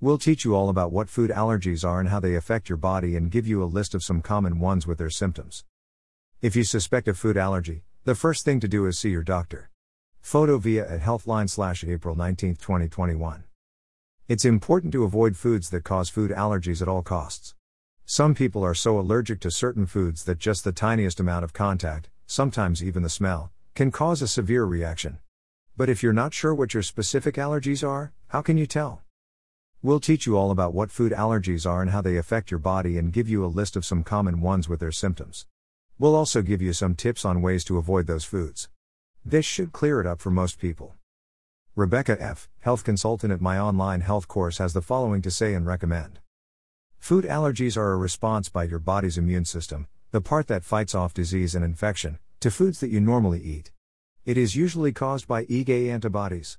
We'll teach you all about what food allergies are and how they affect your body and give you a list of some common ones with their symptoms. If you suspect a food allergy, the first thing to do is see your doctor. Photo via at Healthline slash April 19, 2021. It's important to avoid foods that cause food allergies at all costs. Some people are so allergic to certain foods that just the tiniest amount of contact, sometimes even the smell, can cause a severe reaction. But if you're not sure what your specific allergies are, how can you tell? We'll teach you all about what food allergies are and how they affect your body and give you a list of some common ones with their symptoms. We'll also give you some tips on ways to avoid those foods. This should clear it up for most people. Rebecca F., health consultant at my online health course, has the following to say and recommend. Food allergies are a response by your body's immune system, the part that fights off disease and infection, to foods that you normally eat. It is usually caused by IgA antibodies.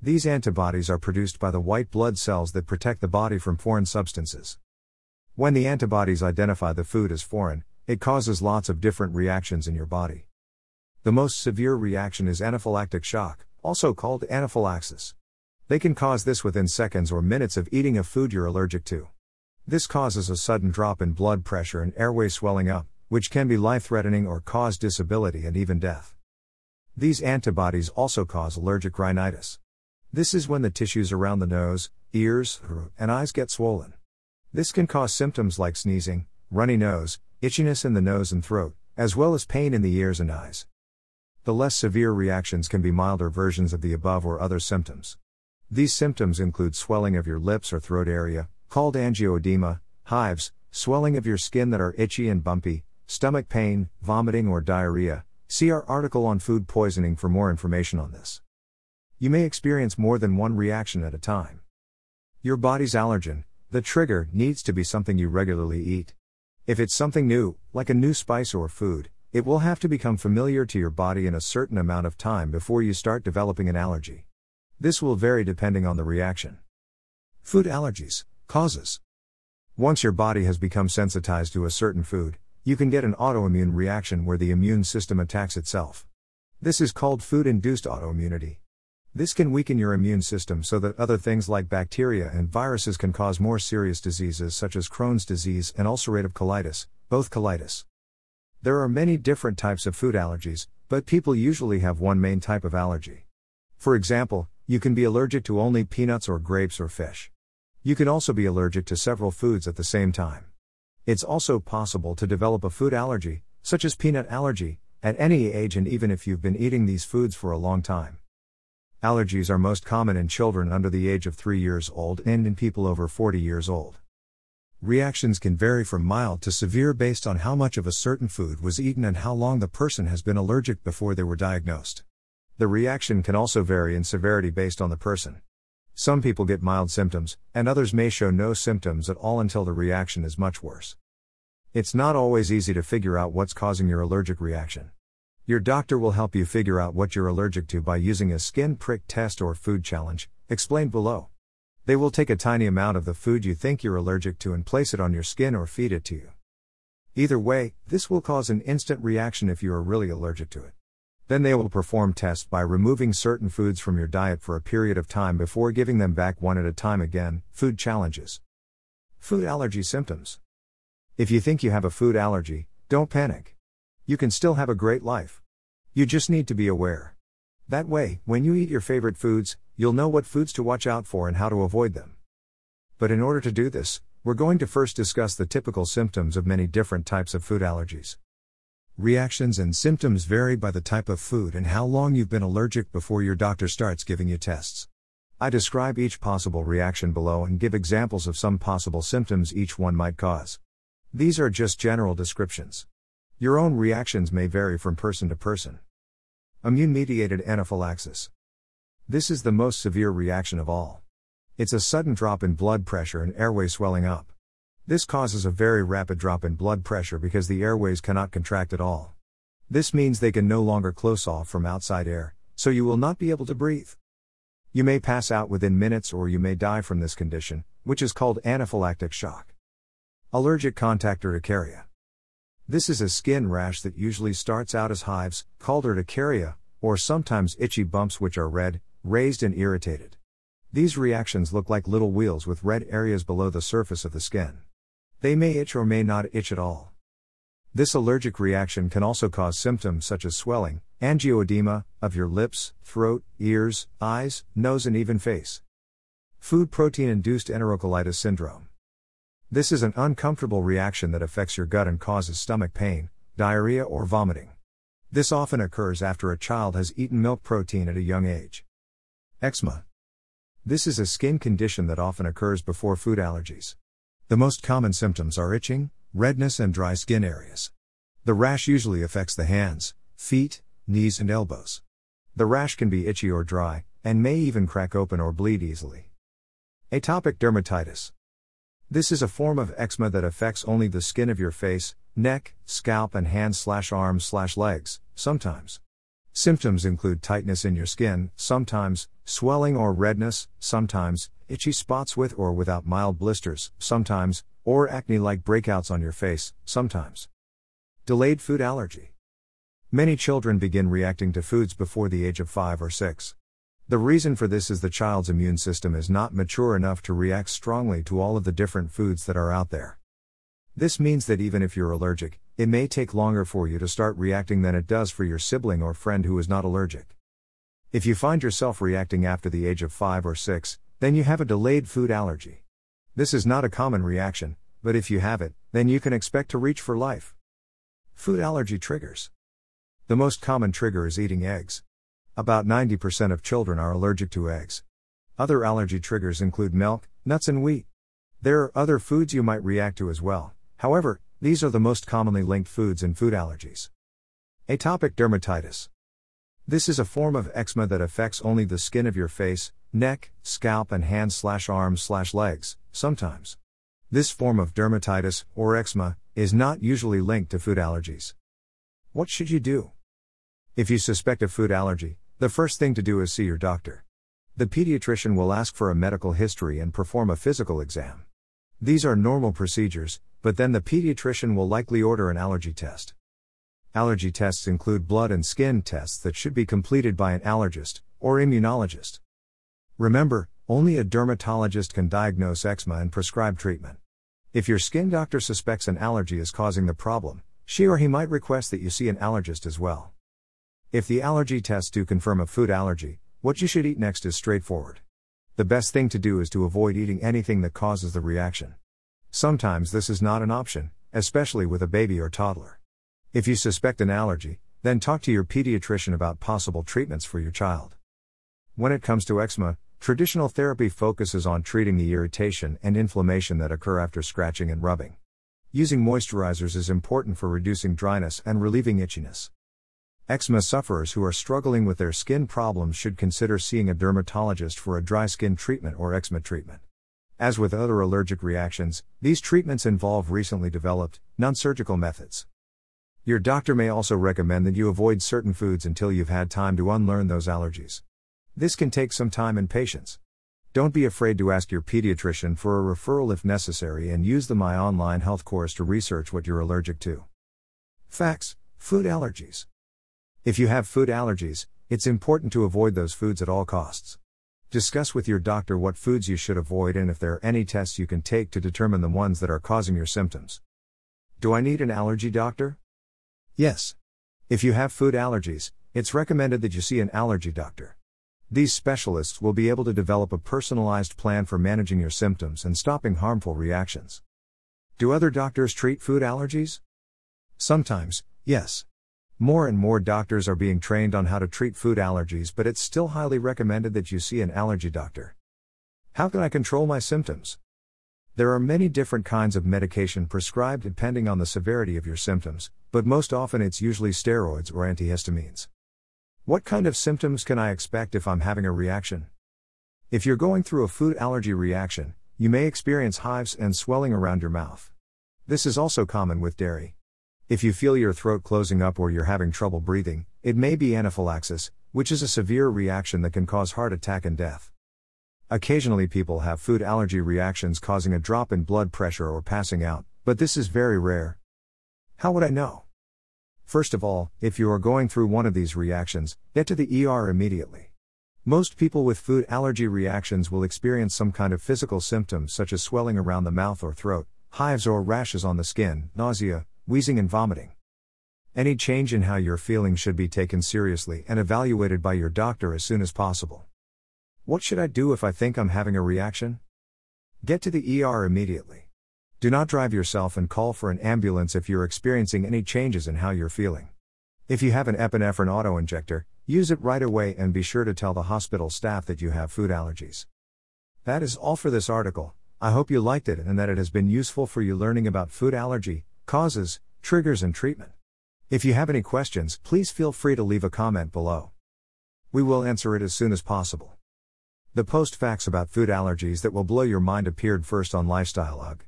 These antibodies are produced by the white blood cells that protect the body from foreign substances. When the antibodies identify the food as foreign, it causes lots of different reactions in your body. The most severe reaction is anaphylactic shock, also called anaphylaxis. They can cause this within seconds or minutes of eating a food you're allergic to. This causes a sudden drop in blood pressure and airway swelling up, which can be life threatening or cause disability and even death. These antibodies also cause allergic rhinitis. This is when the tissues around the nose, ears, and eyes get swollen. This can cause symptoms like sneezing, runny nose, itchiness in the nose and throat, as well as pain in the ears and eyes. The less severe reactions can be milder versions of the above or other symptoms. These symptoms include swelling of your lips or throat area, called angioedema, hives, swelling of your skin that are itchy and bumpy, stomach pain, vomiting, or diarrhea. See our article on food poisoning for more information on this. You may experience more than one reaction at a time. Your body's allergen, the trigger, needs to be something you regularly eat. If it's something new, like a new spice or food, it will have to become familiar to your body in a certain amount of time before you start developing an allergy. This will vary depending on the reaction. Food allergies, causes. Once your body has become sensitized to a certain food, you can get an autoimmune reaction where the immune system attacks itself. This is called food induced autoimmunity. This can weaken your immune system so that other things like bacteria and viruses can cause more serious diseases such as Crohn's disease and ulcerative colitis, both colitis. There are many different types of food allergies, but people usually have one main type of allergy. For example, you can be allergic to only peanuts or grapes or fish. You can also be allergic to several foods at the same time. It's also possible to develop a food allergy, such as peanut allergy, at any age and even if you've been eating these foods for a long time. Allergies are most common in children under the age of 3 years old and in people over 40 years old. Reactions can vary from mild to severe based on how much of a certain food was eaten and how long the person has been allergic before they were diagnosed. The reaction can also vary in severity based on the person. Some people get mild symptoms, and others may show no symptoms at all until the reaction is much worse. It's not always easy to figure out what's causing your allergic reaction. Your doctor will help you figure out what you're allergic to by using a skin prick test or food challenge, explained below. They will take a tiny amount of the food you think you're allergic to and place it on your skin or feed it to you. Either way, this will cause an instant reaction if you are really allergic to it. Then they will perform tests by removing certain foods from your diet for a period of time before giving them back one at a time again. Food challenges. Food allergy symptoms. If you think you have a food allergy, don't panic. You can still have a great life. You just need to be aware. That way, when you eat your favorite foods, you'll know what foods to watch out for and how to avoid them. But in order to do this, we're going to first discuss the typical symptoms of many different types of food allergies. Reactions and symptoms vary by the type of food and how long you've been allergic before your doctor starts giving you tests. I describe each possible reaction below and give examples of some possible symptoms each one might cause. These are just general descriptions. Your own reactions may vary from person to person. Immune mediated anaphylaxis. This is the most severe reaction of all. It's a sudden drop in blood pressure and airway swelling up. This causes a very rapid drop in blood pressure because the airways cannot contract at all. This means they can no longer close off from outside air, so you will not be able to breathe. You may pass out within minutes or you may die from this condition, which is called anaphylactic shock. Allergic contact urticaria. This is a skin rash that usually starts out as hives, called urticaria, or sometimes itchy bumps which are red, raised, and irritated. These reactions look like little wheels with red areas below the surface of the skin. They may itch or may not itch at all. This allergic reaction can also cause symptoms such as swelling, angioedema, of your lips, throat, ears, eyes, nose, and even face. Food protein induced enterocolitis syndrome. This is an uncomfortable reaction that affects your gut and causes stomach pain, diarrhea, or vomiting. This often occurs after a child has eaten milk protein at a young age. Eczema. This is a skin condition that often occurs before food allergies. The most common symptoms are itching, redness, and dry skin areas. The rash usually affects the hands, feet, knees, and elbows. The rash can be itchy or dry, and may even crack open or bleed easily. Atopic dermatitis. This is a form of eczema that affects only the skin of your face, neck, scalp, and hands slash arms slash legs, sometimes. Symptoms include tightness in your skin, sometimes, swelling or redness, sometimes, itchy spots with or without mild blisters, sometimes, or acne like breakouts on your face, sometimes. Delayed food allergy. Many children begin reacting to foods before the age of 5 or 6. The reason for this is the child's immune system is not mature enough to react strongly to all of the different foods that are out there. This means that even if you're allergic, it may take longer for you to start reacting than it does for your sibling or friend who is not allergic. If you find yourself reacting after the age of 5 or 6, then you have a delayed food allergy. This is not a common reaction, but if you have it, then you can expect to reach for life. Food allergy triggers. The most common trigger is eating eggs. About 90% of children are allergic to eggs. Other allergy triggers include milk, nuts, and wheat. There are other foods you might react to as well, however, these are the most commonly linked foods in food allergies. Atopic dermatitis. This is a form of eczema that affects only the skin of your face, neck, scalp, and hands slash arms slash legs, sometimes. This form of dermatitis, or eczema, is not usually linked to food allergies. What should you do? If you suspect a food allergy, the first thing to do is see your doctor. The pediatrician will ask for a medical history and perform a physical exam. These are normal procedures, but then the pediatrician will likely order an allergy test. Allergy tests include blood and skin tests that should be completed by an allergist or immunologist. Remember, only a dermatologist can diagnose eczema and prescribe treatment. If your skin doctor suspects an allergy is causing the problem, she or he might request that you see an allergist as well. If the allergy tests do confirm a food allergy, what you should eat next is straightforward. The best thing to do is to avoid eating anything that causes the reaction. Sometimes this is not an option, especially with a baby or toddler. If you suspect an allergy, then talk to your pediatrician about possible treatments for your child. When it comes to eczema, Traditional therapy focuses on treating the irritation and inflammation that occur after scratching and rubbing. Using moisturizers is important for reducing dryness and relieving itchiness. Eczema sufferers who are struggling with their skin problems should consider seeing a dermatologist for a dry skin treatment or eczema treatment. As with other allergic reactions, these treatments involve recently developed, non surgical methods. Your doctor may also recommend that you avoid certain foods until you've had time to unlearn those allergies. This can take some time and patience. Don't be afraid to ask your pediatrician for a referral if necessary and use the My Online Health course to research what you're allergic to. Facts Food allergies. If you have food allergies, it's important to avoid those foods at all costs. Discuss with your doctor what foods you should avoid and if there are any tests you can take to determine the ones that are causing your symptoms. Do I need an allergy doctor? Yes. If you have food allergies, it's recommended that you see an allergy doctor. These specialists will be able to develop a personalized plan for managing your symptoms and stopping harmful reactions. Do other doctors treat food allergies? Sometimes, yes. More and more doctors are being trained on how to treat food allergies, but it's still highly recommended that you see an allergy doctor. How can I control my symptoms? There are many different kinds of medication prescribed depending on the severity of your symptoms, but most often it's usually steroids or antihistamines. What kind of symptoms can I expect if I'm having a reaction? If you're going through a food allergy reaction, you may experience hives and swelling around your mouth. This is also common with dairy. If you feel your throat closing up or you're having trouble breathing, it may be anaphylaxis, which is a severe reaction that can cause heart attack and death. Occasionally, people have food allergy reactions causing a drop in blood pressure or passing out, but this is very rare. How would I know? First of all, if you are going through one of these reactions, get to the ER immediately. Most people with food allergy reactions will experience some kind of physical symptoms such as swelling around the mouth or throat, hives or rashes on the skin, nausea, wheezing, and vomiting. Any change in how you're feeling should be taken seriously and evaluated by your doctor as soon as possible. What should I do if I think I'm having a reaction? Get to the ER immediately. Do not drive yourself and call for an ambulance if you're experiencing any changes in how you're feeling. If you have an epinephrine autoinjector, use it right away and be sure to tell the hospital staff that you have food allergies. That is all for this article. I hope you liked it and that it has been useful for you learning about food allergy, causes, triggers, and treatment. If you have any questions, please feel free to leave a comment below. We will answer it as soon as possible. The post facts about food allergies that will blow your mind appeared first on Lifestyleug.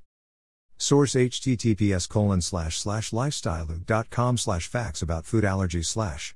Source https colon slash slash facts about food allergies slash.